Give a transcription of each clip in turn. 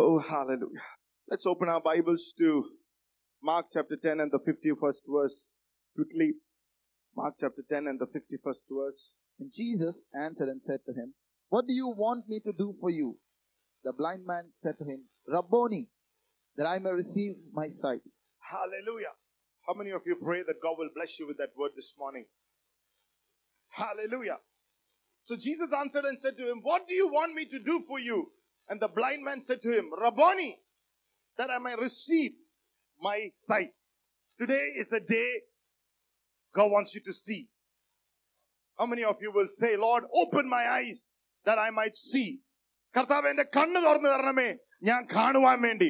Oh, hallelujah. Let's open our Bibles to Mark chapter 10 and the 51st verse quickly. Mark chapter 10 and the 51st verse. And Jesus answered and said to him, What do you want me to do for you? The blind man said to him, Rabboni, that I may receive my sight. Hallelujah. How many of you pray that God will bless you with that word this morning? Hallelujah. So Jesus answered and said to him, What do you want me to do for you? And the blind man said to him, Rabboni, that I may receive my sight. Today is a day God wants you to see. How many of you will say, Lord, open my eyes that I might see? കർത്താവ് എന്റെ കണ്ണ് തുറന്നു തരണമേ ഞാൻ കാണുവാൻ വേണ്ടി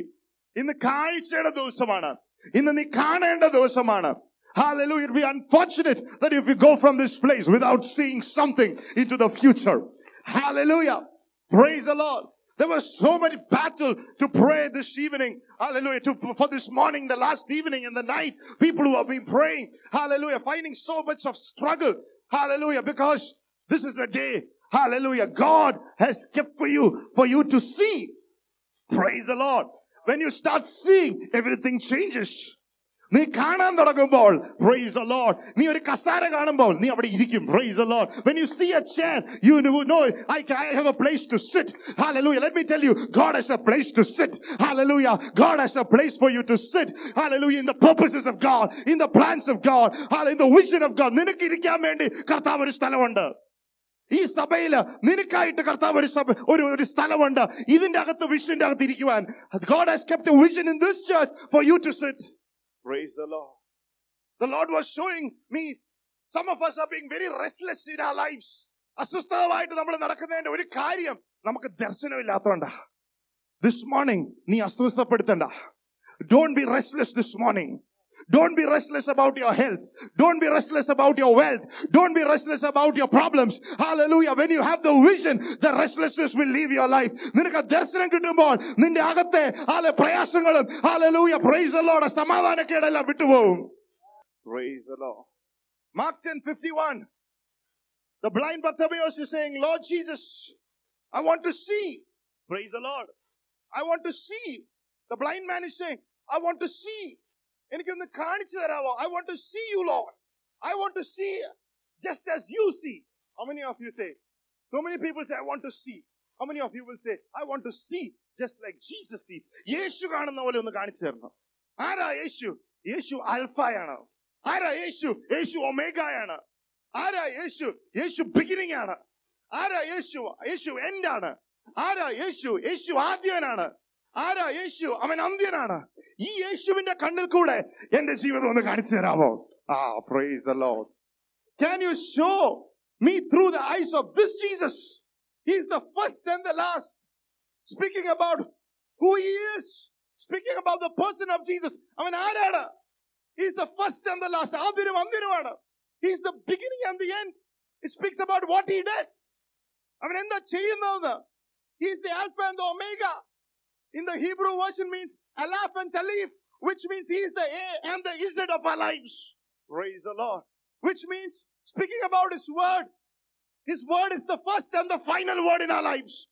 ഇന്ന് കാഴ്ചയുടെ ദിവസമാണ് ഇന്ന് നീ കാണേണ്ട ദിവസമാണ് Hallelujah. It'd be unfortunate that if you go from this place without seeing something into the future. Hallelujah. Praise the Lord. There was so many battle to pray this evening. Hallelujah. To, for this morning, the last evening and the night. People who have been praying. Hallelujah. Finding so much of struggle. Hallelujah. Because this is the day. Hallelujah. God has kept for you, for you to see. Praise the Lord. When you start seeing, everything changes. നീ കാണാൻ തുടങ്ങുമ്പോൾ price Lord നീ ഒരു കസാര കാണുമ്പോൾ നീ അവിടെ ഇരിക്കും praise Lord when you see a chair you know I, I have a place to sit hallelujah let me tell you God has a place to sit hallelujah God has a place for you to sit hallelujah in the purposes of God in the plans of God in the vision of God നിനക്ക് ഇരിക്കാൻ വേണ്ടി കർത്താവ് ഒരു സ്ഥലമുണ്ട് ഈ സഭയിൽ നിനക്കായിട്ട് കർത്താവ് ഒരു സഭ ഒരു ഒരു സ്ഥലമുണ്ട് ഇതിന്റെ അകത്ത് വിഷന്റെ അകത്ത് ഇരിക്കുവാൻ God has kept vision in this church for you to sit praise the Lord the Lord was showing me some of us are being very restless in our lives അസ്വസ്ഥമായിട്ട് നമ്മൾ നടക്കുന്നതിന്റെ ഒരു കാര്യം നമുക്ക് ദർശനമില്ലാത്തതുകൊണ്ടാ ദിസ് മോർണിംഗ് നീ അസ്വസ്ഥപ്പെടുത്തണ്ട don't be restless this morning Don't be restless about your health. Don't be restless about your wealth. Don't be restless about your problems. Hallelujah. When you have the vision, the restlessness will leave your life. നിനക്ക് ദർശനം കിട്ടുമ്പോൾ നിന്റെ അകത്തെ ആലെ പ്രയാസങ്ങളും hallelujah price the Lord സമാധാനക്കേടെല്ലാം വിട്ടുപോകും Praise the Lord. Mark 10:51. The blind Bartimaeus is saying, Lord Jesus, I want to see. Praise the Lord. I want to see. The blind man is saying, I want to see. എനിക്കൊന്ന് കാണിച്ചു തരാമോ I want to see you Lord I want to see just as you see how many of you say so many people say I want to see how many of you will say I want to see just like Jesus sees യേശു കാണുന്ന പോലെ ഒന്ന് കാണിച്ചു തരണം ആരാ യേശു യേശു അൽഫയാണ് ആരാ യേശു യേശു ഒമേഗയാണ് ആരാ യേശു യേശു beginning ആണ് ആരാ യേശു യേശു എൻഡ് ആണ് ആരാ യേശു യേശു ആദ്യനാണ് ആരാ യേശു അവൻ അന്ത്യനാണ് ഈ യേശുവിന്റെ കണ്ണിൽ കൂടെ എന്റെ ജീവിതം ഒന്ന് കാണിച്ചു തരാമോ ആ praise the Lord can you show me through the eyes of this Jesus he is the first and the last speaking about who he is speaking about the person of Jesus അവൻ ആരാണ് he is the first and the last ആദ്യനും അന്ത്യനുമാണ് he is the beginning and the end it speaks about what he does അവൻ എന്താ ചെയ്യുന്നതെന്ന് he is the alpha and the omega in the Hebrew version means Alaf and Talif, which means he is the A and the Izzat of our lives. Praise the Lord. Which means speaking about his word. His word is the first and the final word in our lives.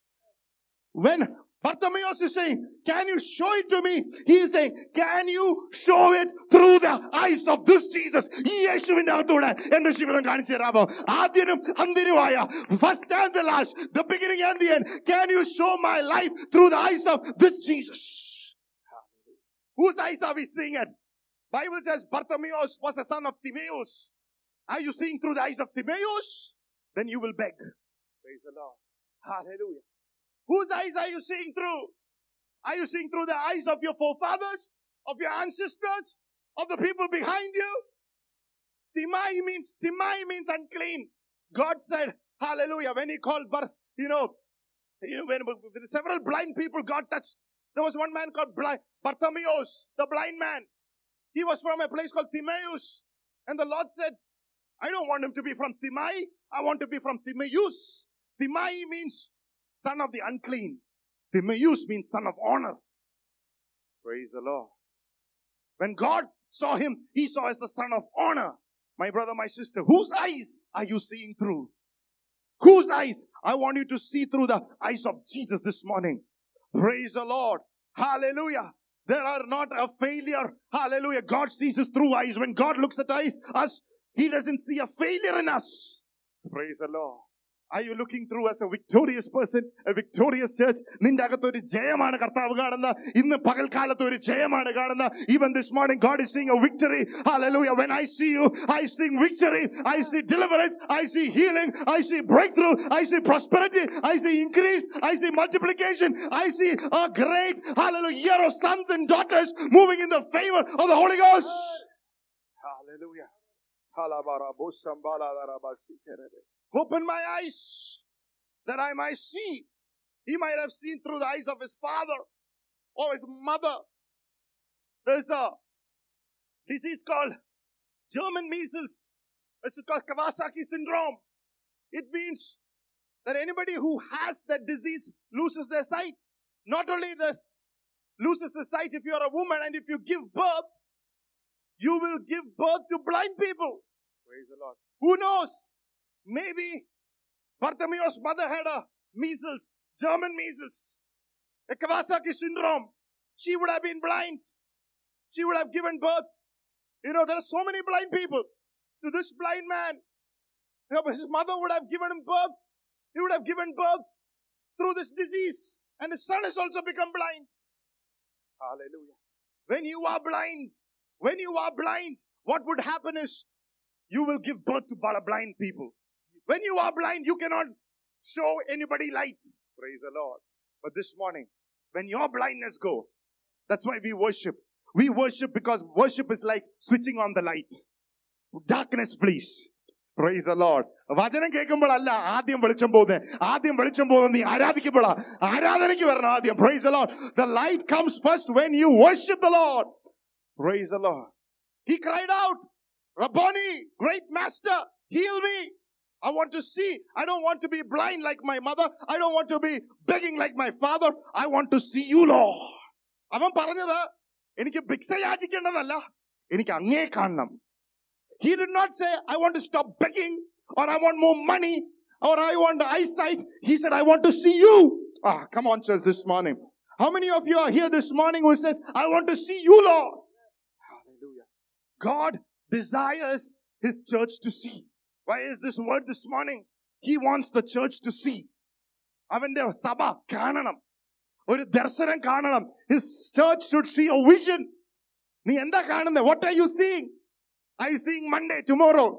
When Bartimaeus is saying, Can you show it to me? He is saying, Can you show it through the eyes of this Jesus? ഈ യേശുവിന്റെ അകത്തൂടെ എന്റെ ജീവിതം കാണിച്ചു തരാമോ ആദ്യനും അന്തിനുമായ first and the last the beginning and the end can you show my life through the eyes of this Jesus Whose eyes are we seeing at? Bible says Bartimaeus was the son of Timaeus. Are you seeing through the eyes of Timaeus? Then you will beg. Praise the Lord. Hallelujah. Whose eyes are you seeing through? Are you seeing through the eyes of your forefathers, of your ancestors, of the people behind you? Timai means Timai means unclean. God said, Hallelujah. When He called birth, you know, you know, when, several blind people God touched. There was one man called blind, Bartimaeus, the blind man. He was from a place called Timaeus. And the Lord said, I don't want him to be from Timai. I want to be from Timaeus. Timai means son of the unclean. Timaeus means son of honor. Praise the Lord. When God saw him, he saw as the son of honor. My brother, my sister, whose eyes are you seeing through? Whose eyes? I want you to see through the eyes of Jesus this morning. Praise the Lord. Hallelujah. There are not a failure. Hallelujah. God sees us through eyes. When God looks at eyes, us, He doesn't see a failure in us. Praise the Lord. Are you looking through as a victorious person, a victorious church? നിന്റെ അകത്ത് ഒരു ജയമാണ് കർത്താവ് കാണുന്ന ഇന്ന് പകൽക്കാലത്ത് ഒരു ജയമാണ് കാണുന്ന even this morning God is seeing a victory hallelujah when I see you I see victory I see deliverance I see healing I see breakthrough I see prosperity I see increase I see multiplication I see a great hallelujah year of sons and daughters moving in the favor of the Holy Ghost hallelujah Open my eyes that I might see. He might have seen through the eyes of his father or his mother. There's a disease called German measles. It's called Kawasaki syndrome. It means that anybody who has that disease loses their sight. Not only this, loses the sight if you're a woman and if you give birth, you will give birth to blind people. Praise the Lord. Who knows? Maybe Bartimaeus' mother had a uh, measles, German measles, a Kawasaki syndrome. She would have been blind. She would have given birth. You know, there are so many blind people. To this blind man, you know, his mother would have given him birth. He would have given birth through this disease. And his son has also become blind. Hallelujah. When you are blind, when you are blind, what would happen is you will give birth to blind people. When you are blind, you cannot show anybody light. Praise the Lord. But this morning, when your blindness go, that's why we worship. We worship because worship is like switching on the light. Darkness flees. Price load വചനം കേൾക്കുമ്പോഴല്ല ആദ്യം വെളിച്ചം പോകുന്നത് ആദ്യം വെളിച്ചം പോകുന്നത് നീ ആരാധിക്കുമ്പോഴാ ആരാധനയ്ക്ക് വരണം ആദ്യം price load the light comes first when you worship the Lord price Lord he cried out Rabboni, great master, heal me. I want to see. I don't want to be blind like my mother. I don't want to be begging like my father. I want to see you, Lord. അവൻ പറഞ്ഞത് എനിക്ക് ഭിക്ഷ യാചിക്കേണ്ടതല്ല എനിക്ക് അങ്ങേ കാണണം He did not say, I want to stop begging or I want more money or I want eyesight. He said, I want to see you. Ah, come on, church, this morning. How many of you are here this morning who says, I want to see you, Lord? Hallelujah. God desires his church to see. Why is this word this morning? He wants the church to see. അവന്റെ സഭ കാണണം ഒരു ദർശനം കാണണം his church should see a vision നീ എന്താ കാണുന്നത് what are you seeing I seeing Monday tomorrow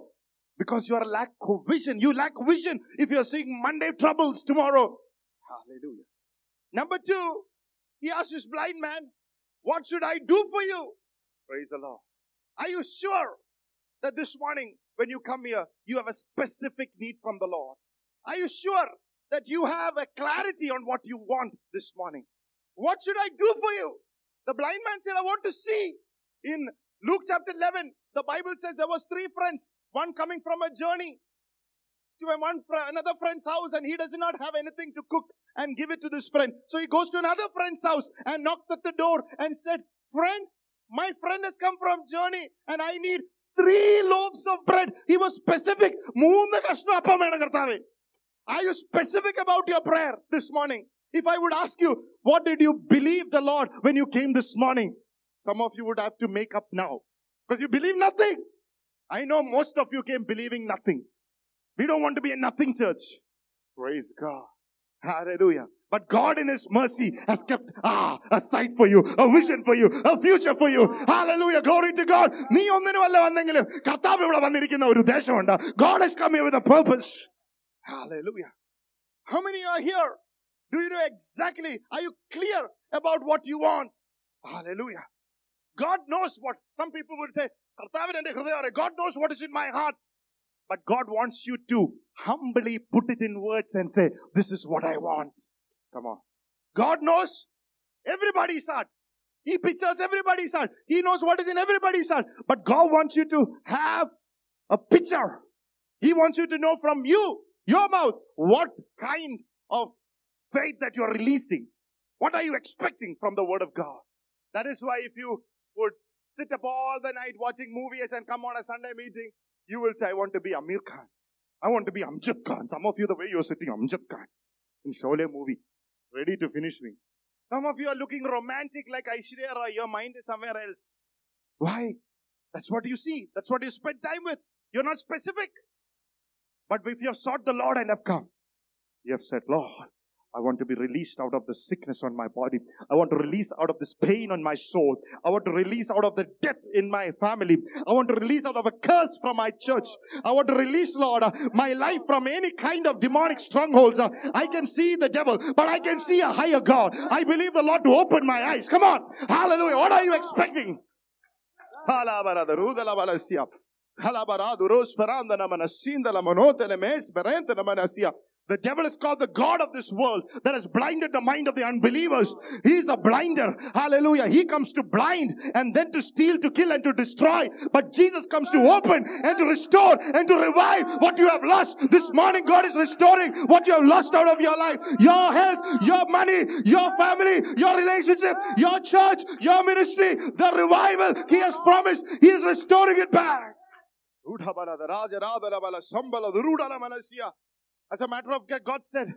because you are lack of vision you lack vision if you are seeing monday troubles tomorrow hallelujah number 2 he asked this blind man what should i do for you praise the lord are you sure that this morning, when you come here, you have a specific need from the Lord? Are you sure that you have a clarity on what you want this morning? What should I do for you? The blind man said, I want to see. In Luke chapter 11, the Bible says there was three friends, one coming from a journey to one fr- another friend's house and he does not have anything to cook and give it to this friend. So he goes to another friend's house and knocked at the door and said, friend, my friend has come from journey and I need three loaves of bread. He was specific. മൂന്ന് കഷ്ണം അപ്പം വേണം കർത്താവേ. Are you specific about your prayer this morning? If I would ask you, what did you believe the Lord when you came this morning? Some of you would have to make up now. Because you believe nothing. I know most of you came believing nothing. We don't want to be a nothing church. Praise God. Hallelujah. But God in His mercy has kept ah, a sight for you, a vision for you, a future for you. Hallelujah. Glory to God. നീ ഒന്നിനുമല്ല വന്നെങ്കിലും കർത്താവ് ഇവിടെ വന്നിരിക്കുന്ന ഒരു ഉദ്ദേശമുണ്ട് God has come here with a purpose. Hallelujah. How many are here? Do you know exactly? Are you clear about what you want? Hallelujah. God knows what some people would say. "കർത്താവിന് എന്റെ ഹൃദയം അറിയാം." God knows what is in my heart. But God wants you to humbly put it in words and say, This is what I want. Come on. God knows everybody's heart. He pictures everybody's heart. He knows what is in everybody's heart. But God wants you to have a picture. He wants you to know from you, your mouth, what kind of faith that you are releasing. What are you expecting from the Word of God? That is why if you would sit up all the night watching movies and come on a Sunday meeting, you will say, I want to be Amir Khan. I want to be Amjad Khan. Some of you, the way you're sitting, Amjad Khan in Sholay movie, ready to finish me. Some of you are looking romantic like Aishwarya Rai. Your mind is somewhere else. Why? That's what you see. That's what you spend time with. You're not specific. But if you have sought the Lord and have come, you have said, Lord, I want to be released out of the sickness on my body. I want to release out of this pain on my soul. I want to release out of the death in my family. I want to release out of a curse from my church. I want to release, Lord, uh, my life from any kind of demonic strongholds. Uh, I can see the devil, but I can see a higher God. I believe the Lord to open my eyes. Come on. Hallelujah. What are you expecting? Halabaradarudalavalasia. The devil is called the God of this world that has blinded the mind of the unbelievers. He's a blinder. Hallelujah. He comes to blind and then to steal, to kill, and to destroy. But Jesus comes to open and to restore and to revive what you have lost. This morning, God is restoring what you have lost out of your life. Your health, your money, your family, your relationship, your church, your ministry, the revival He has promised. He is restoring it back. As a matter of fact, God said,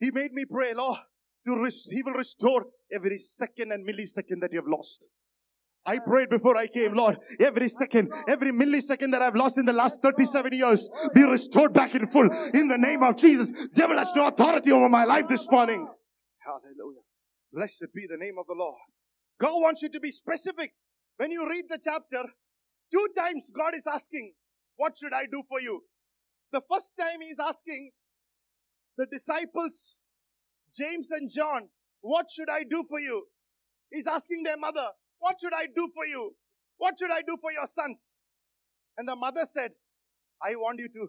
He made me pray, Lord, to res- He will restore every second and millisecond that you have lost. I prayed before I came, Lord, every second, every millisecond that I've lost in the last 37 years be restored back in full in the name of Jesus. Devil has no authority over my life this morning. Hallelujah. Blessed be the name of the Lord. God wants you to be specific. When you read the chapter, two times God is asking, What should I do for you? The first time he's asking the disciples, James and John, what should I do for you? He's asking their mother, what should I do for you? What should I do for your sons? And the mother said, I want you to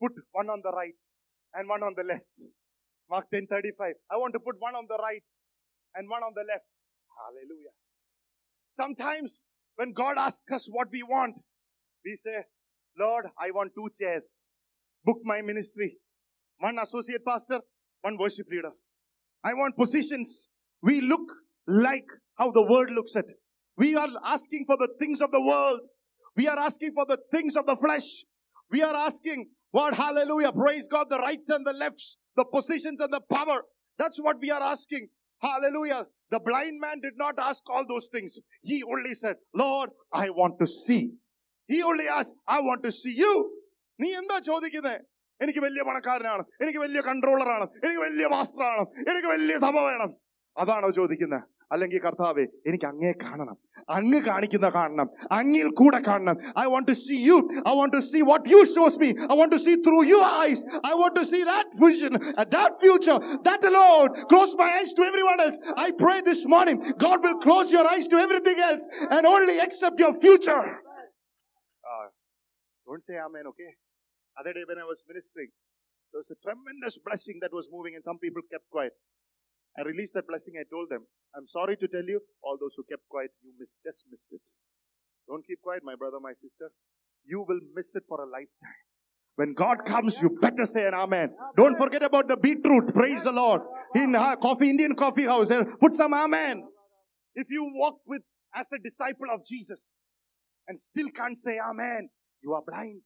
put one on the right and one on the left. Mark 10:35. I want to put one on the right and one on the left. Hallelujah. Sometimes when God asks us what we want, we say, Lord, I want two chairs book my ministry. One associate pastor, one worship leader. I want positions. We look like how the world looks at. We are asking for the things of the world. We are asking for the things of the flesh. We are asking, what hallelujah, praise God, the rights and the lefts, the positions and the power. That's what we are asking. Hallelujah. The blind man did not ask all those things. He only said, Lord, I want to see. He only asked, I want to see you. നീ എന്താ ചോദിക്കുന്നത് എനിക്ക് വലിയ പണക്കാരനാണ്. എനിക്ക് വലിയ കൺട്രോളറാണ് എനിക്ക് വലിയ മാസ്റ്ററാണ് എനിക്ക് വലിയ സഭ വേണം. അതാണോ ചോദിക്കുന്നത് അല്ലെങ്കിൽ കർത്താവെ എനിക്ക് അങ്ങേ കാണണം. അങ്ങ് കാണിക്കുന്ന കാണണം. അങ്ങിൽ കൂടെ കാണണം. I want to see you I want to see what you shows me I want to see through you eyes I want to see that vision that future that alone close my eyes to everyone else I pray this morning God will close your eyes to everything else and only accept your future don't say amen okay? Other day when I was ministering, there was a tremendous blessing that was moving, and some people kept quiet. I released that blessing. I told them, I'm sorry to tell you, all those who kept quiet, you missed, just missed it. Don't keep quiet, my brother, my sister. You will miss it for a lifetime. When God comes, you better say an amen. Don't forget about the beetroot. Praise the Lord. In uh, coffee, Indian coffee house, uh, put some amen. If you walk with as a disciple of Jesus and still can't say amen, you are blind.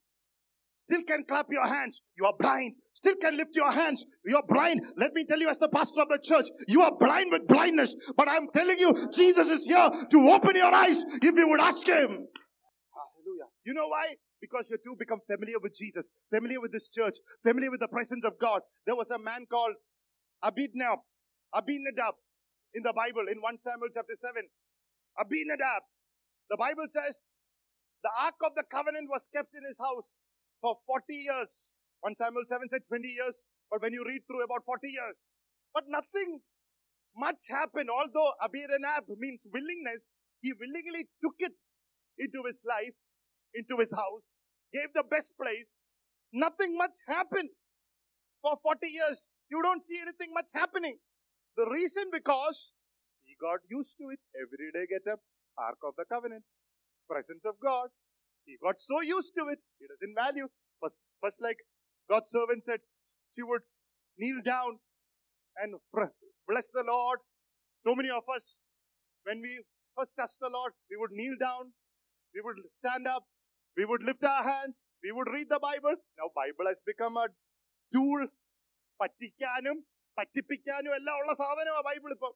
Still can clap your hands, you are blind. Still can lift your hands, you are blind. Let me tell you, as the pastor of the church, you are blind with blindness. But I'm telling you, Jesus is here to open your eyes if you would ask Him. Hallelujah. You know why? Because you two become familiar with Jesus, familiar with this church, familiar with the presence of God. There was a man called Abinadab, Abinadab in the Bible in 1 Samuel chapter 7. Abinadab. The Bible says the Ark of the Covenant was kept in his house for 40 years. 1 Samuel 7 said 20 years, but when you read through about 40 years. But nothing much happened. Although Abinadab means willingness, he willingly took it into his life, into his house, gave the best place. Nothing much happened for 40 years. You don't see anything much happening. The reason because he got used to it. Every day get up, Ark of the Covenant, presence of God. He got so used to it, he doesn't value. First, first like God's servant said, she would kneel down and bless the Lord. So many of us, when we first touch the Lord, we would kneel down, we would stand up, we would lift our hands, we would read the Bible. Now Bible has become a tool പറ്റിക്കാനും പറ്റിപ്പിക്കാനും എല്ലാം ഉള്ള സാധനമാണ് Bible ഇപ്പം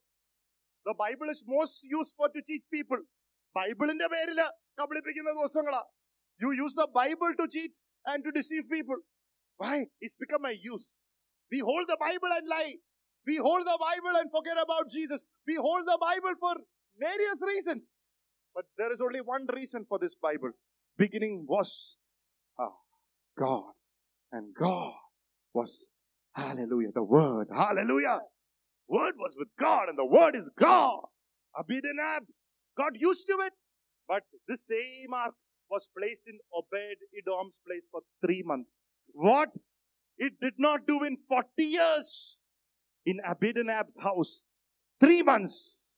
The Bible is most used for to teach people. ബൈബിളിന്റെ പേരില് കബളിപ്പിക്കുന്ന ദിവസങ്ങളാ you use the Bible to cheat and to deceive people. Why? It's become a use. We hold the Bible and lie. We hold the Bible and forget about Jesus. We hold the Bible for various reasons. But there is only one reason for this Bible. Beginning was oh, God. And God was, hallelujah, the Word. Hallelujah. Word was with God and the Word is God. Abidinab. God used to it. But this same ark was placed in Obed Edom's place for three months. What it did not do in 40 years in Abinadab's house. Three months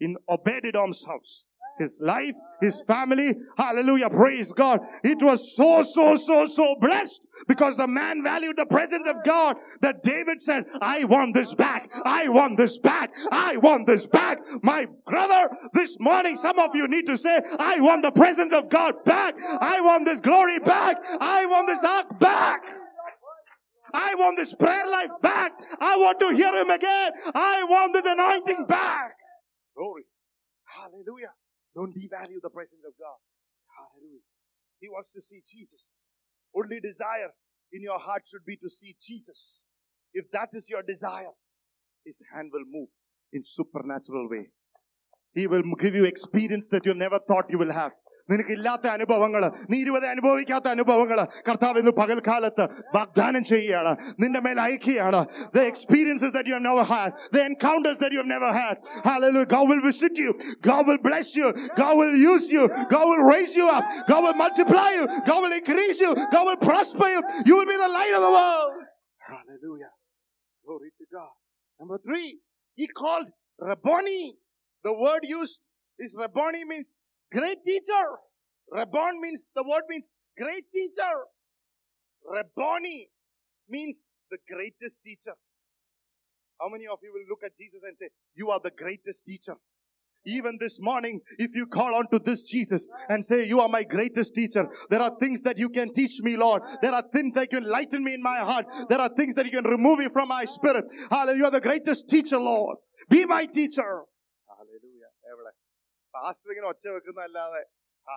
in Obed Edom's house. His life, his family, hallelujah, praise God. It was so, so, so, so blessed because the man valued the presence of God that David said, I want this back. I want this back. I want this back. My brother, this morning, some of you need to say, I want the presence of God back. I want this glory back. I want this ark back. I want this prayer life back. I want to hear him again. I want this anointing back. Glory. Hallelujah. Don't devalue the presence of God. Hallelujah. He wants to see Jesus. Only desire in your heart should be to see Jesus. If that is your desire, His hand will move in supernatural way. He will give you experience that you never thought you will have. നിനക്കില്ലാത്ത അനുഭവങ്ങൾ നീ ഇരുപത് അനുഭവിക്കാത്ത അനുഭവങ്ങൾ കർത്താവ് ഇന്ന് പകൽക്കാലത്ത് വാഗ്ദാനം ചെയ്യുകയാണ് നിന്റെ മേൽ അയക്കുകയാണ് the experiences that you have never had the encounters that you have never had hallelujah God will visit you God will bless you God will use you God will raise you up God will multiply you God will increase you God will prosper you you will be the light of the world hallelujah glory to God number three he called Rabboni the word used is Rabboni means great teacher. Rabbon means, the word means great teacher. Rabboni means the greatest teacher. How many of you will look at Jesus and say, You are the greatest teacher? Even this morning, if you call on to this Jesus and say, You are my greatest teacher, there are things that you can teach me, Lord. There are things that you can lighten me in my heart. There are things that you can remove me from my spirit. Hallelujah. You are the greatest teacher, Lord. Be my teacher. Hallelujah. Pastor ഇങ്ങനെ ഒച്ച വെക്കുന്നതല്ലാതെ. ആ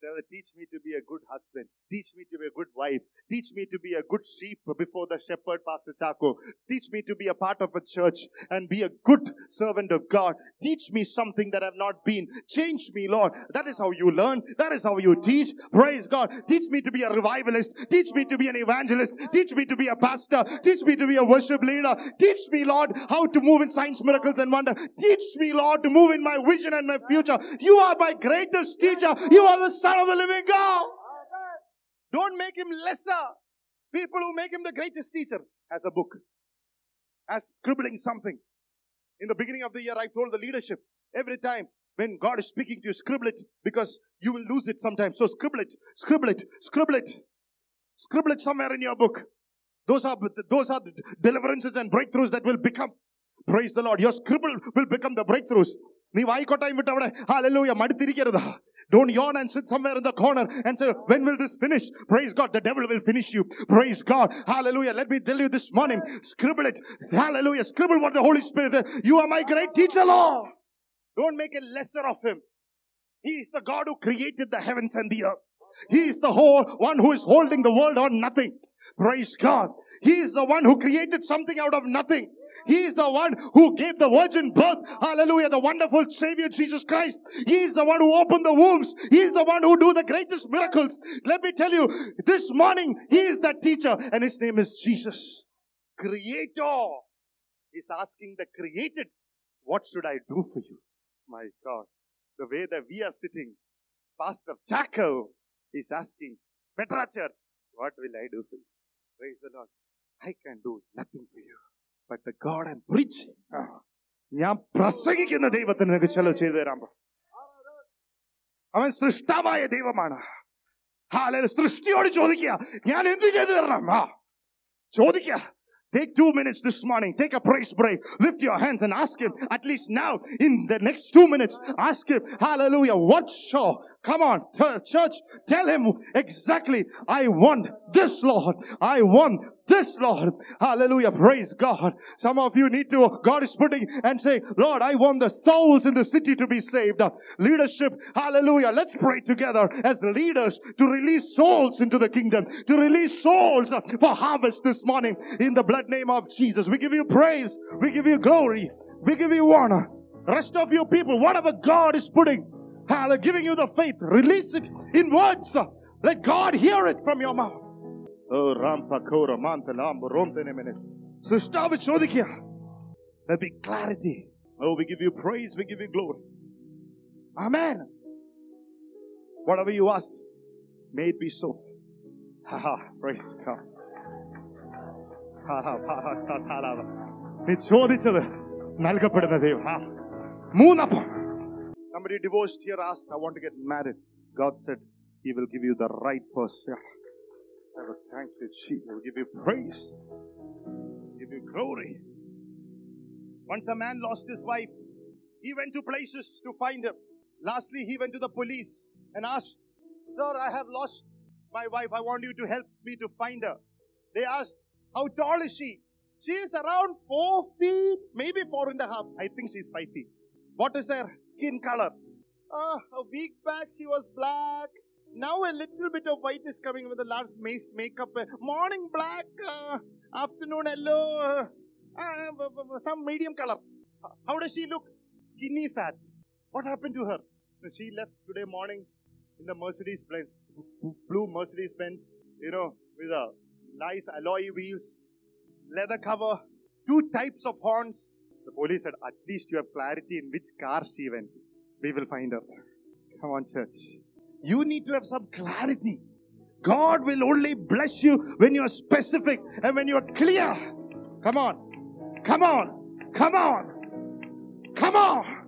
Father, teach me to be a good husband. Teach me to be a good wife. Teach me to be a good sheep before the shepherd, Pastor Chaco. Teach me to be a part of a church and be a good servant of God. Teach me something that I've not been. Change me, Lord. That is how you learn. That is how you teach. Praise God. Teach me to be a revivalist. Teach me to be an evangelist. Teach me to be a pastor. Teach me to be a worship leader. Teach me, Lord, how to move in signs, miracles, and wonder. Teach me, Lord, to move in my vision and my future. You are my greatest teacher. You are the Son of the living God. Don't make him lesser. People who make him the greatest teacher as a book, as scribbling something. In the beginning of the year, I told the leadership every time when God is speaking to you, scribble it because you will lose it sometimes. So scribble it, scribble it, scribble it, scribble it somewhere in your book. Those are those are deliverances and breakthroughs that will become. Praise the Lord. Your scribble will become the breakthroughs. നീ വായിക്കോട്ടായും വിട്ട് അവിടെ hallelujah മടുത്തിരിക്കരുത് don't yawn and sit somewhere in the corner and say, When will this finish? Praise God, the devil will finish you. Praise God. Hallelujah. Let me tell you this morning, scribble it. Hallelujah. Scribble what the Holy Spirit is. You are my great teacher, Lord. Don't make a lesser of him. He is the God who created the heavens and the earth. He is the whole one who is holding the world on nothing. Praise God. He is the one who created something out of nothing. He is the one who gave the virgin birth. Hallelujah. The wonderful Savior Jesus Christ. He is the one who opened the wombs. He is the one who do the greatest miracles. Let me tell you, this morning, He is that teacher and His name is Jesus. Creator is asking the created, what should I do for you? My God. The way that we are sitting, Pastor Chaco is asking, Petra Church, what will I do for you? Praise the Lord. I can do nothing for you But the God I'm preaching. ഞാൻ പ്രസംഗിക്കുന്ന ദൈവത്തിന് നിനക്ക് ചില ചെയ്തു തരാൻ പറ്റും അവൻ സൃഷ്ടാവായ ദൈവമാണ് ഹാല സൃഷ്ടിയോട് ചോദിക്കുക ഞാൻ എന്ത് ചെയ്തു തരണം ആ ചോദിക്കുക Take two minutes this morning. Take a praise break. Lift your hands and ask Him, at least now, in the next two minutes, ask Him, Hallelujah, what show? Come on, church, tell Him exactly, I want this, Lord. I want this, Lord. Hallelujah. Praise God. Some of you need to, God is putting and say, Lord, I want the souls in the city to be saved. Leadership. Hallelujah. Let's pray together as leaders to release souls into the kingdom, to release souls for harvest this morning in the blood name of Jesus. We give you praise. We give you glory. We give you honor. Rest of your people, whatever God is putting, hallelujah, giving you the faith, release it in words. Let God hear it from your mouth. Oh, Rampa Kora Mantalam Romtenemene. സൃഷ്ടാവ് ചോദിക്കുക There be clarity. Oh, we give you praise, we give you glory. Amen. Whatever you ask, may it be so. Ha ha, praise God. Ha ha, ha ha, satalava. നീ ചോദിച്ചത് നൽകപ്പെടുന്ന ദൈവം ആ. മൂന്നപ്പം Somebody divorced here asked, I want to get married. God said, He will give you the right person. Will thank you, Jesus. Will give you praise, give you glory. Once a man lost his wife, he went to places to find her. Lastly, he went to the police and asked, Sir, I have lost my wife. I want you to help me to find her. They asked, How tall is she? She is around four feet, maybe four and a half. I think she's five feet. What is her skin color? Ah, a week back she was black. Now a little bit of white is coming with a large mace makeup. Uh, Morning black, uh, afternoon yellow, uh, uh, b- b- some medium color. How does she look? Skinny fat. What happened to her? She left today morning in the Mercedes Benz, blue Mercedes Benz, you know, with a nice alloy wheels, leather cover, two types of horns. The police said, at least you have clarity in which car she went. We will find her. Come on, church. You need to have some clarity. God will only bless you when you are specific and when you are clear. Come on. Come on. Come on. Come on.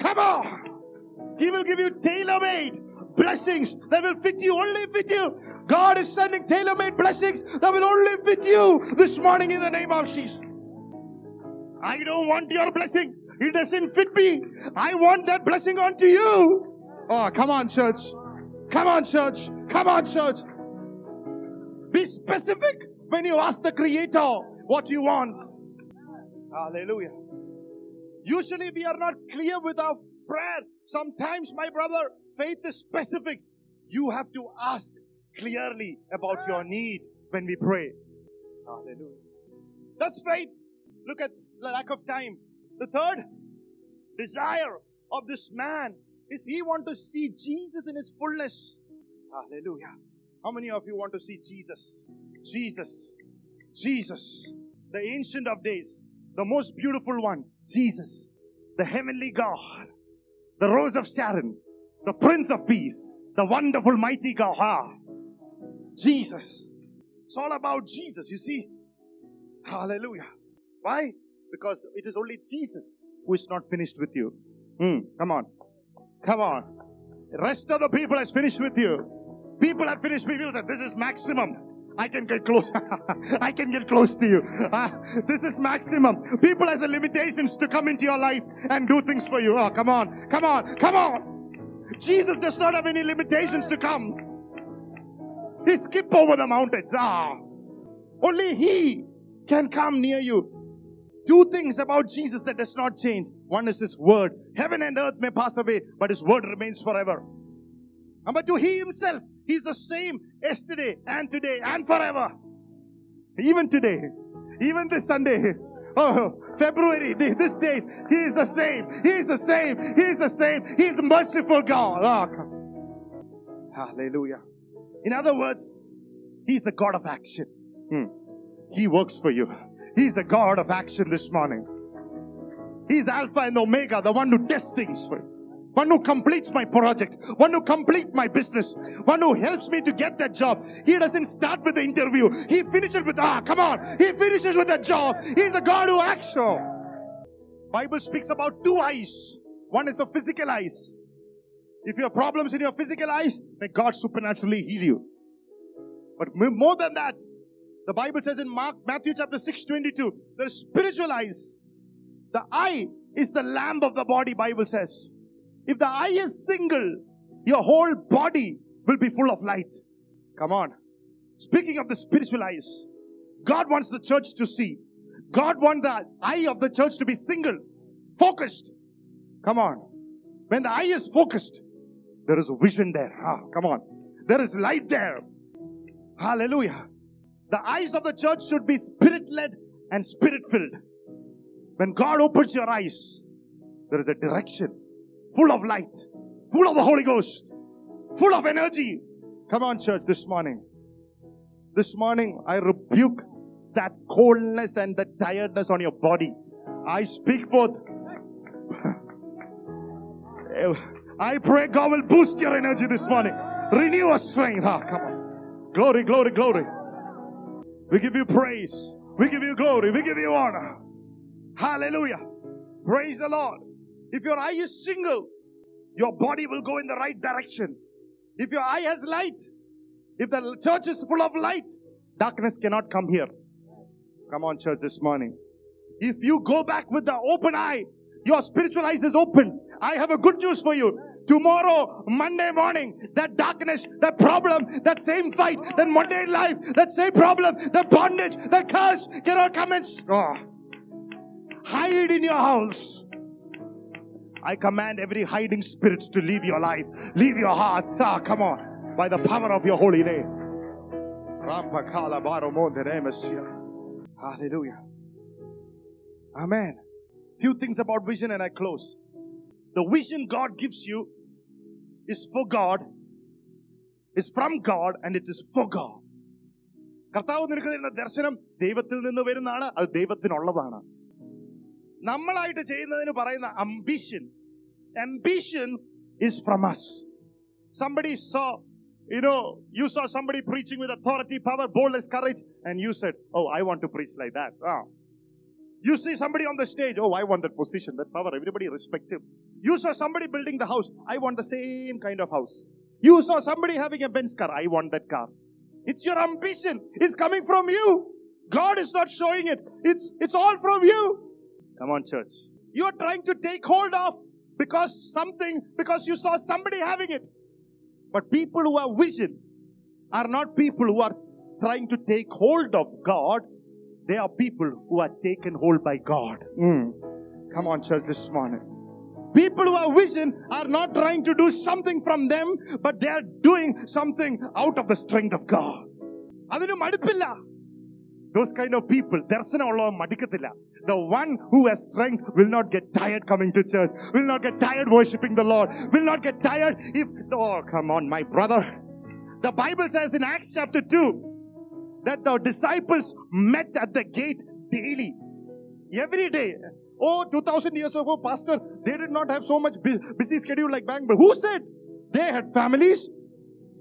Come on. He will give you tailor made blessings that will fit you, only fit you. God is sending tailor made blessings that will only fit you this morning in the name of Jesus. I don't want your blessing. It doesn't fit me. I want that blessing onto you. Oh, come on, church. Come on, church. Come on, church. Be specific when you ask the Creator what you want. Hallelujah. Usually we are not clear with our prayer. Sometimes, my brother, faith is specific. You have to ask clearly about your need when we pray. Hallelujah. That's faith. Look at the lack of time. The third desire of this man is he want to see Jesus in his fullness. Hallelujah. How many of you want to see Jesus? Jesus. Jesus. The ancient of days. The most beautiful one. Jesus. The heavenly God. The rose of Sharon. The Prince of Peace. The wonderful mighty God. Jesus. It's all about Jesus, you see. Hallelujah. Why? Because it is only Jesus who is not finished with you. Hmm, come on. Come on. The rest of the people has finished with you. People have finished. People say, this is maximum. I can get close. I can get close to you. Ah, this is maximum. People has limitations to come into your life and do things for you. Oh, come on. Come on. Come on. Jesus does not have any limitations to come. He skip over the mountains. Ah. Only He can come near you. Two things about Jesus that does not change. One is His word. Heaven and earth may pass away, but His word remains forever. Number two, He Himself. He's the same yesterday and today and forever. Even today. Even this Sunday. Oh, February, this date. He is the same. He is the same. He is the same. He is merciful God. Oh. Hallelujah. In other words, He's the God of action. Hmm. He works for you. He's the God of action this morning. He's Alpha and Omega, the one who does things for you. One who completes my project. One who completes my business. One who helps me to get that job. He doesn't start with the interview. He finishes with, ah, come on. He finishes with that job. He's the God who acts so. Bible speaks about two eyes. One is the physical eyes. If you have problems in your physical eyes, may God supernaturally heal you. But more than that, the Bible says in Mark, Matthew chapter 6, 22, there is spiritual eyes. The eye is the lamp of the body, Bible says. If the eye is single, your whole body will be full of light. Come on. Speaking of the spiritual eyes, God wants the church to see. God wants the eye of the church to be single, focused. Come on. When the eye is focused, there is a vision there. Ah, come on. There is light there. Hallelujah. The eyes of the church should be spirit led and spirit filled. When God opens your eyes, there is a direction full of light, full of the Holy Ghost, full of energy. Come on, church, this morning. This morning, I rebuke that coldness and the tiredness on your body. I speak forth. I pray God will boost your energy this morning. Renew your strength. Ah, come on. Glory, glory, glory. We give you praise. We give you glory. We give you honor. Hallelujah. Praise the Lord. If your eye is single, your body will go in the right direction. If your eye has light, if the church is full of light, darkness cannot come here. Come on, church, this morning. If you go back with the open eye, your spiritual eyes is open. I have a good news for you. Tomorrow, Monday morning, that darkness, that problem, that same fight, that mundane life, that same problem, that bondage, that curse cannot come and oh, hide in your house. I command every hiding spirits to leave your life, leave your heart. Ah, come on, by the power of your holy name. Hallelujah. Amen. Few things about vision and I close. The vision God gives you is for God, is from God, and it is for God. കർത്താവ് നിനക്ക് തരുന്ന ദർശനം ദൈവത്തിൽ നിന്ന് വരുന്നതാണ് അത് ദൈവത്തിനുള്ളതാണ് നമ്മളായിട്ട് ചെയ്യുന്നതിന് പറയുന്ന ambition ambition is from us. Somebody saw, you know, you saw somebody preaching with authority, power, boldness, courage, and you said, Oh, I want to preach like that. Ah. You see somebody on the stage, oh, I want that position, that power, everybody respect him. You saw somebody building the house, I want the same kind of house. You saw somebody having a Benz car, I want that car. It's your ambition, it's coming from you. God is not showing it, it's, it's all from you. Come on, church. You are trying to take hold of because something, because you saw somebody having it. But people who have vision are not people who are trying to take hold of God. They are people who are taken hold by God. Mm. Come on, church, this morning. People who have vision are not trying to do something from them, but they are doing something out of the strength of God. അതിന് മടുപ്പില്ല those kind of people ദർശനമുള്ളവൻ മടുക്കത്തില്ല the one who has strength will not get tired coming to church will not get tired worshiping the lord will not get tired if oh come on my brother the bible says in acts chapter 2 that the disciples met at the gate daily every day oh 2000 years ago pastor they did not have so much busy schedule like bangalore who said they had families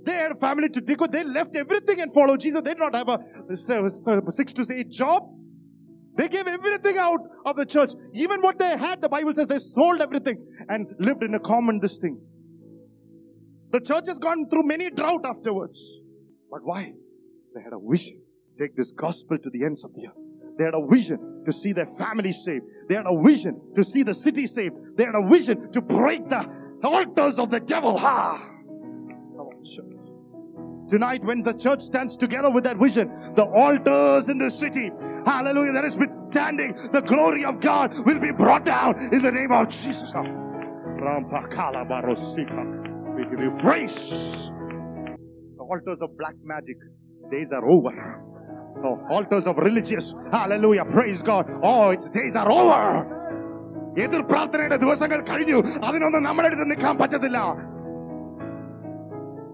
they had a family to deco. They left everything and followed Jesus. They did not have a six to eight job. They gave everything out of the church. Even what they had, the Bible says they sold everything and lived in a common this thing. The church has gone through many drought afterwards. But why? They had a vision. Take this gospel to the ends of the earth. They had a vision to see their family saved. They had a vision to see the city saved. They had a vision to break the altars of the devil. Ha! Tonight, when the church stands together with that vision, the altars in the city, hallelujah, that is withstanding the glory of God will be brought down in the name of Jesus. We give you praise. The altars of black magic, days are over. The altars of religious, hallelujah, praise God. Oh, its days are over. എതിർ പ്രാർത്ഥനയുടെ ദിവസങ്ങൾ കഴിഞ്ഞു അതിനൊന്നും നമ്മുടെ അടുത്ത് നിൽക്കാൻ പറ്റത്തില്ല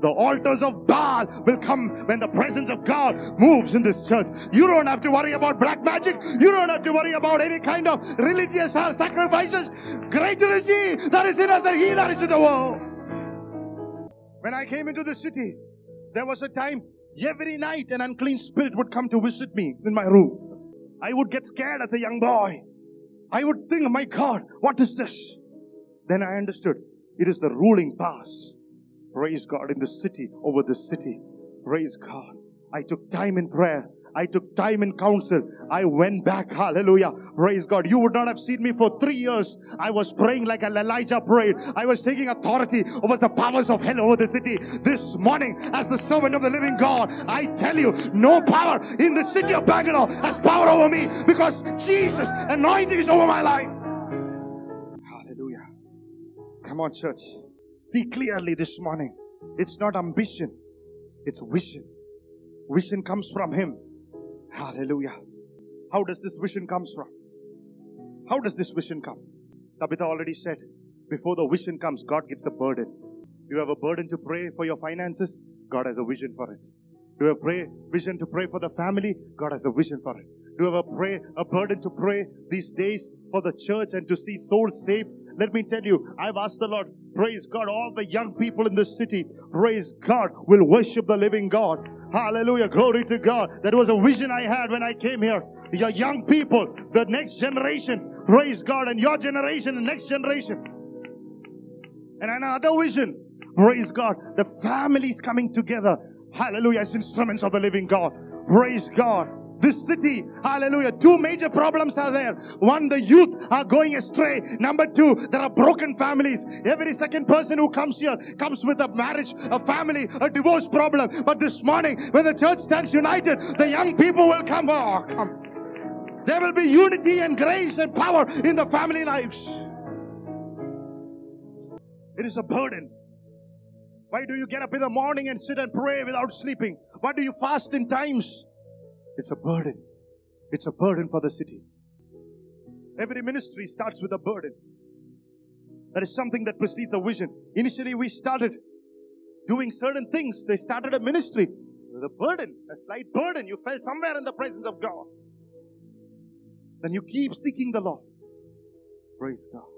the altars of Baal will come when the presence of God moves in this church. You don't have to worry about black magic. You don't have to worry about any kind of religious sacrifices. Greater is He that is in us than He that is in the world. When I came into the city, there was a time every night an unclean spirit would come to visit me in my room. I would get scared as a young boy. I would think, my God, what is this? Then I understood it is the ruling powers Praise God in the city, over the city. Praise God. I took time in prayer. I took time in counsel. I went back. Hallelujah. Praise God. You would not have seen me for three years. I was praying like an Elijah prayed. I was taking authority over the powers of hell over the city. This morning, as the servant of the living God, I tell you, no power in the city of Bangalore has power over me because Jesus' anointing is over my life. Hallelujah. Come on, church. See clearly this morning. It's not ambition, it's vision. Vision comes from Him. Hallelujah. How does this vision comes from? How does this vision come? Tabitha already said, before the vision comes, God gives a burden. You have a burden to pray for your finances, God has a vision for it. Do you have a pray vision to pray for the family? God has a vision for it. Do you have a pray a burden to pray these days for the church and to see souls saved? Let me tell you, I've asked the Lord, praise God, all the young people in this city, praise God, will worship the living God. Hallelujah. Glory to God. That was a vision I had when I came here. Your young people, the next generation, praise God, and your generation, the next generation. And another vision, praise God, the families coming together. Hallelujah, as instruments of the living God. Praise God. This city, hallelujah, two major problems are there. One, the youth are going astray. Number two, there are broken families. Every second person who comes here comes with a marriage, a family, a divorce problem. But this morning, when the church stands united, the young people will come. Oh, come. There will be unity and grace and power in the family lives. It is a burden. Why do you get up in the morning and sit and pray without sleeping? Why do you fast in times? It's a burden. It's a burden for the city. Every ministry starts with a burden. That is something that precedes a vision. Initially, we started doing certain things. They started a ministry with a burden, a slight burden. You felt somewhere in the presence of God. Then you keep seeking the Lord. Praise God.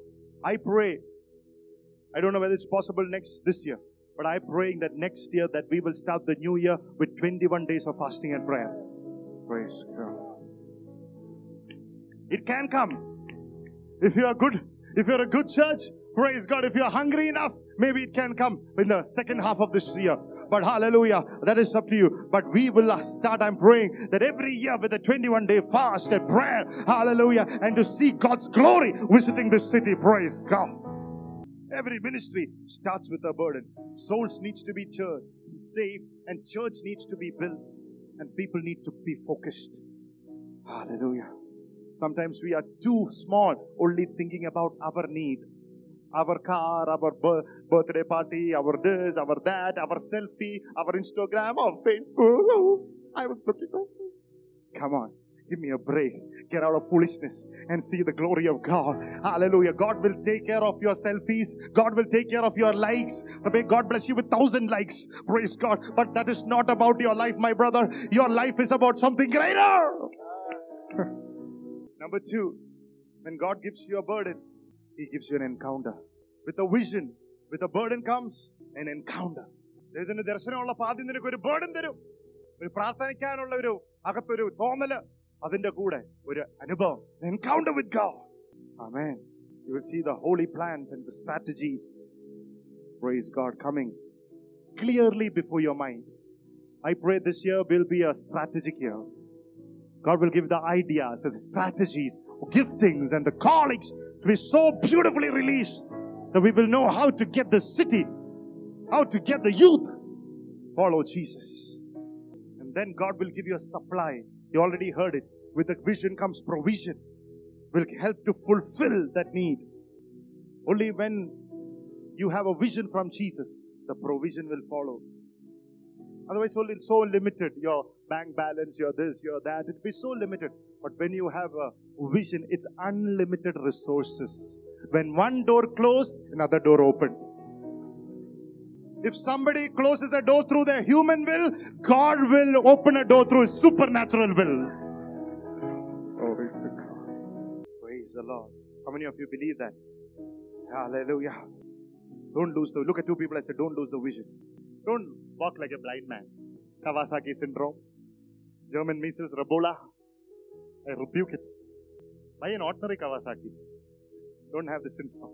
I pray. I don't know whether it's possible next this year, but I'm praying that next year that we will start the new year with 21 days of fasting and prayer. Praise God. It can come. If you are good, if you're a good church, praise God. If you're hungry enough, maybe it can come in the second half of this year. But hallelujah, that is up to you. But we will uh, start, I'm praying that every year with a 21 day fast and prayer, hallelujah, and to see God's glory visiting this city. Praise God. Every ministry starts with a burden. Souls needs to be church, saved, and church needs to be built and people need to be focused. Hallelujah. Sometimes we are too small, only thinking about our need. Our car, our birthday party, our this, our that, our selfie, our Instagram, our Facebook. Oh, I was looking. For Come on. Give me a break. Get out of foolishness and see the glory of God. Hallelujah. God will take care of your selfies. God will take care of your likes. May God bless you with thousand likes. Praise God. But that is not about your life, my brother. Your life is about something greater. Number two, when God gives you a burden, He gives you an encounter. With a vision, with a burden comes an encounter. ദൈവത്തിന്റെ ദർശനമുള്ള ആദ്യം നിനക്ക് ഒരു burden തരും ഒരു പ്രാർത്ഥനിക്കാനുള്ള ഒരു അകത്തൊരു തോന്നല് അതിന്റെ കൂടെ ഒരു അനുഭവം encounter with God amen you will see the holy plans and the strategies praise god coming clearly before your mind i pray this year will be a strategic year god will give the ideas and the strategies giftings and the callings to be so beautifully released that we will know how to get the city how to get the youth follow jesus and then god will give you a supply you already heard it. With the vision comes provision. Will help to fulfill that need. Only when you have a vision from Jesus, the provision will follow. Otherwise, only so limited. Your bank balance, your this, your that. It'll be so limited. But when you have a vision, it's unlimited resources. When one door closed, another door opened. If somebody closes a door through their human will, God will open a door through his supernatural will. The Lord. How many of you believe that? Hallelujah. Don't lose the look at two people and say, Don't lose the vision. Don't walk like a blind man. Kawasaki syndrome, German measles, Ebola. I rebuke it. Buy an ordinary Kawasaki. Don't have the syndrome.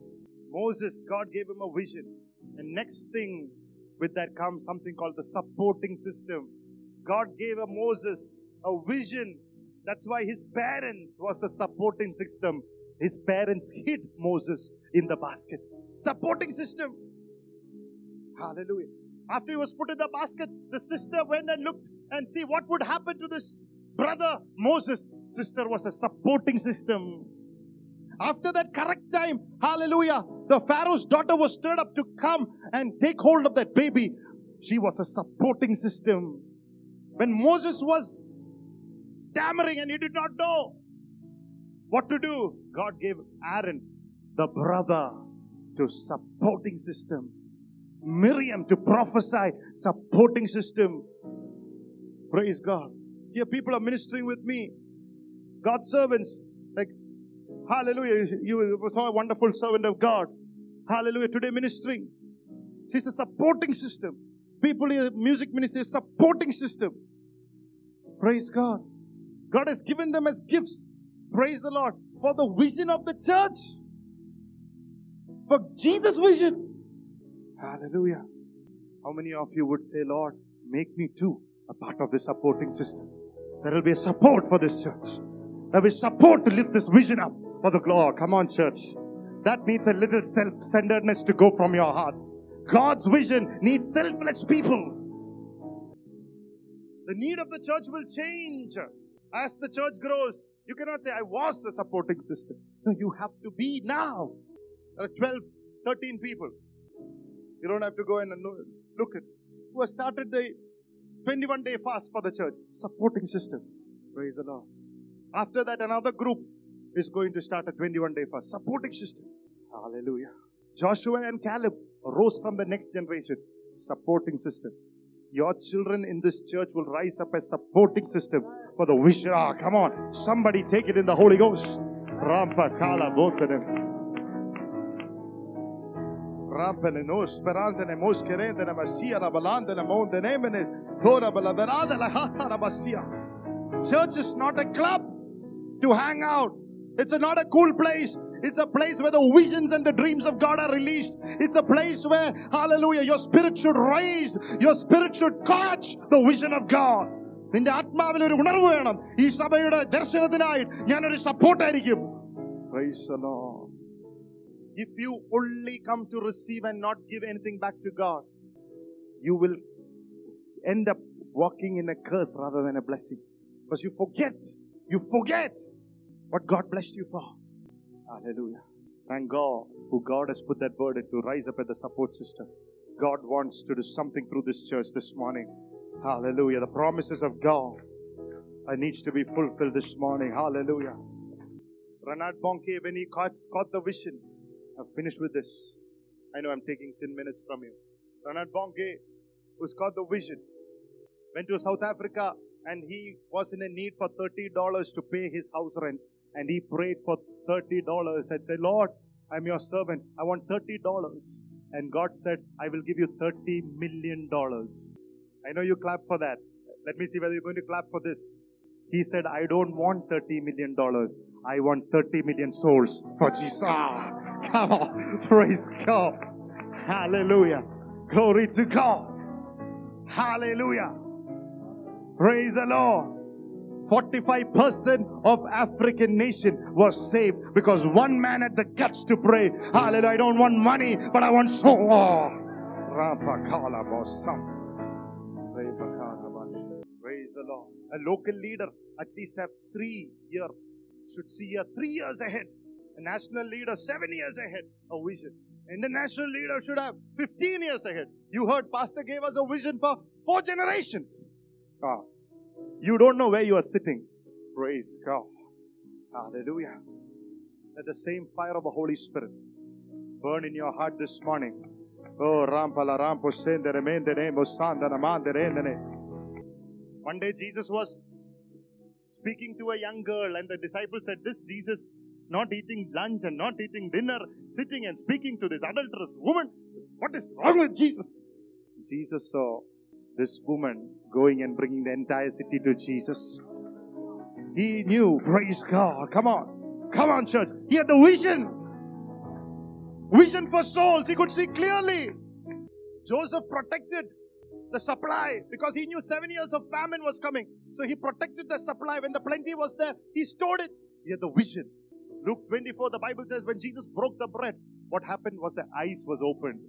Moses, God gave him a vision. And next thing with that comes something called the supporting system. God gave a Moses a vision. That's why his parents was the supporting system. His parents hid Moses in the basket. Supporting system. Hallelujah. After he was put in the basket, the sister went and looked and see what would happen to this brother Moses. Sister was a supporting system. After that correct time, hallelujah, the Pharaoh's daughter was stirred up to come and take hold of that baby. She was a supporting system. When Moses was stammering and he did not know what to do, God gave Aaron, the brother, to supporting system. Miriam to prophesy, supporting system. Praise God. Here people are ministering with me. God's servants, like Hallelujah. You saw a wonderful servant of God. Hallelujah. Today ministering. She's a supporting system. People in music ministry supporting system. Praise God. God has given them as gifts. Praise the Lord. For the vision of the church. For Jesus' vision. Hallelujah. How many of you would say, Lord, make me too a part of this supporting system? There will be support for this church. There will be support to lift this vision up for the glory. Come on, church. That needs a little self centeredness to go from your heart. God's vision needs selfless people. The need of the church will change as the church grows. You cannot say, I was a supporting system. No, you have to be now. There are 12, 13 people. You don't have to go and uh, look at who has started the 21 day fast for the church. Supporting system. Praise the Lord. After that, another group is going to start a 21 day fast. Supporting system. Hallelujah. Joshua and Caleb rose from the next generation. Supporting system. Your children in this church will rise up as supporting system for the vision. Ah, come on. Somebody take it in the Holy Ghost. Rampa kala botanem. Rampene no sperante ne moscherente ne massia la ne monde nemene tora baladarada la hata la massia. Church is not a club to hang out. It's not a cool place. It's a place where the visions and the dreams of God are released. It's a place where, hallelujah, your spirit should rise. Your spirit should catch the vision of God. നിന്റെ ആത്മാവിൽ ഒരു ഉണർവ് വേണം ഈ സഭയുടെ ദർശനത്തിനായിട്ട് ഞാനൊരു സപ്പോർട്ടായിരിക്കും If you only come to receive and not give anything back to God, you will end up walking in a curse rather than a blessing. Because you forget, you forget what God blessed you for. Hallelujah. Thank God who God has put that burden to rise up at the support system. God wants to do something through this church this morning. Hallelujah. The promises of God are needs to be fulfilled this morning. Hallelujah. Reinhard Bonnke, when he caught, caught the vision, I've finished with this. I know I'm taking 10 minutes from you. Reinhard Bonnke, who's caught the vision, went to South Africa and he was in a need for $30 to pay his house rent and he prayed for $30 and said, Lord, I'm your servant. I want $30. And God said, I will give you $30 million. I know you clap for that. Let me see whether you're going to clap for this. He said, I don't want $30 million. I want 30 million souls for Jesus. Come on. Praise God. Hallelujah. Glory to God. Hallelujah. Praise the Lord. 45% of African nation was saved because one man had the guts to pray. Hallelujah. I don't want money, but I want soul. Praise the Lord. A local leader at least have three years, should see a three years ahead. A national leader seven years ahead, a vision. International leader should have 15 years ahead. You heard Pastor gave us a vision for four generations. Ah, you don't know where you are sitting. Praise God. Hallelujah. Let the same fire of the Holy Spirit burn in your heart this morning. Oh, rampala rampo sendere mendere mosandana mandere One day Jesus was speaking to a young girl, and the disciples said, This Jesus not eating lunch and not eating dinner, sitting and speaking to this adulterous woman. What is wrong with Jesus? Jesus saw this woman going and bringing the entire city to Jesus. He knew, praise God. Come on. Come on, church. He had the vision. Vision for souls. He could see clearly. Joseph protected the supply because he knew seven years of famine was coming. So he protected the supply. When the plenty was there, he stored it. He had the vision. Luke 24, the Bible says, when Jesus broke the bread, what happened was the eyes was opened.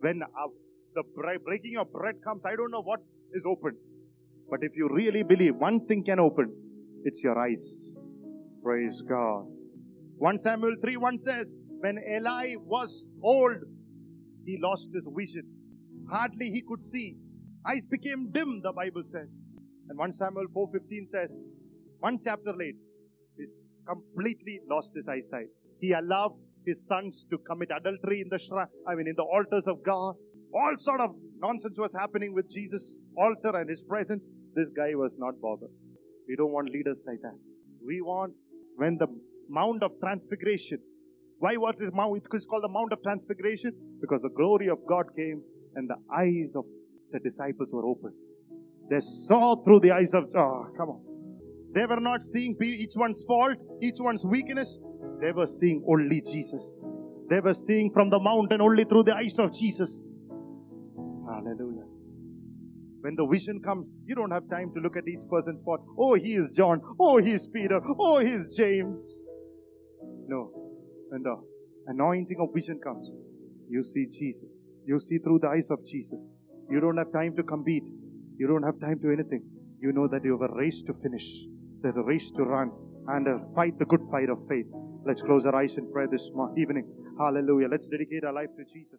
When uh, the bre- breaking of bread comes, I don't know what is opened. But if you really believe, one thing can open, it's your eyes. Praise God. 1 Samuel 3 1 says, When Eli was old, he lost his vision. Hardly he could see. Eyes became dim, the Bible says. And 1 Samuel 4.15 says, one chapter late, he completely lost his eyesight. He allowed his sons to commit adultery in the shrine, I mean in the altars of God. All sort of nonsense was happening with Jesus' altar and his presence. This guy was not bothered. We don't want leaders like that. We want when the Mount of Transfiguration. Why was this mount? It's called the Mount of Transfiguration because the glory of God came and the eyes of the disciples were open. They saw through the eyes of, oh, come on. They were not seeing each one's fault, each one's weakness. They were seeing only Jesus. They were seeing from the mountain only through the eyes of Jesus. When the vision comes, you don't have time to look at each person's fault. Oh, he is John. Oh, he is Peter. Oh, he is James. No. When the anointing of vision comes, you see Jesus. You see through the eyes of Jesus. You don't have time to compete. You don't have time to anything. You know that you have a race to finish. There's a race to run and uh, fight the good fight of faith. Let's close our eyes in prayer this evening. Hallelujah. Let's dedicate our life to Jesus.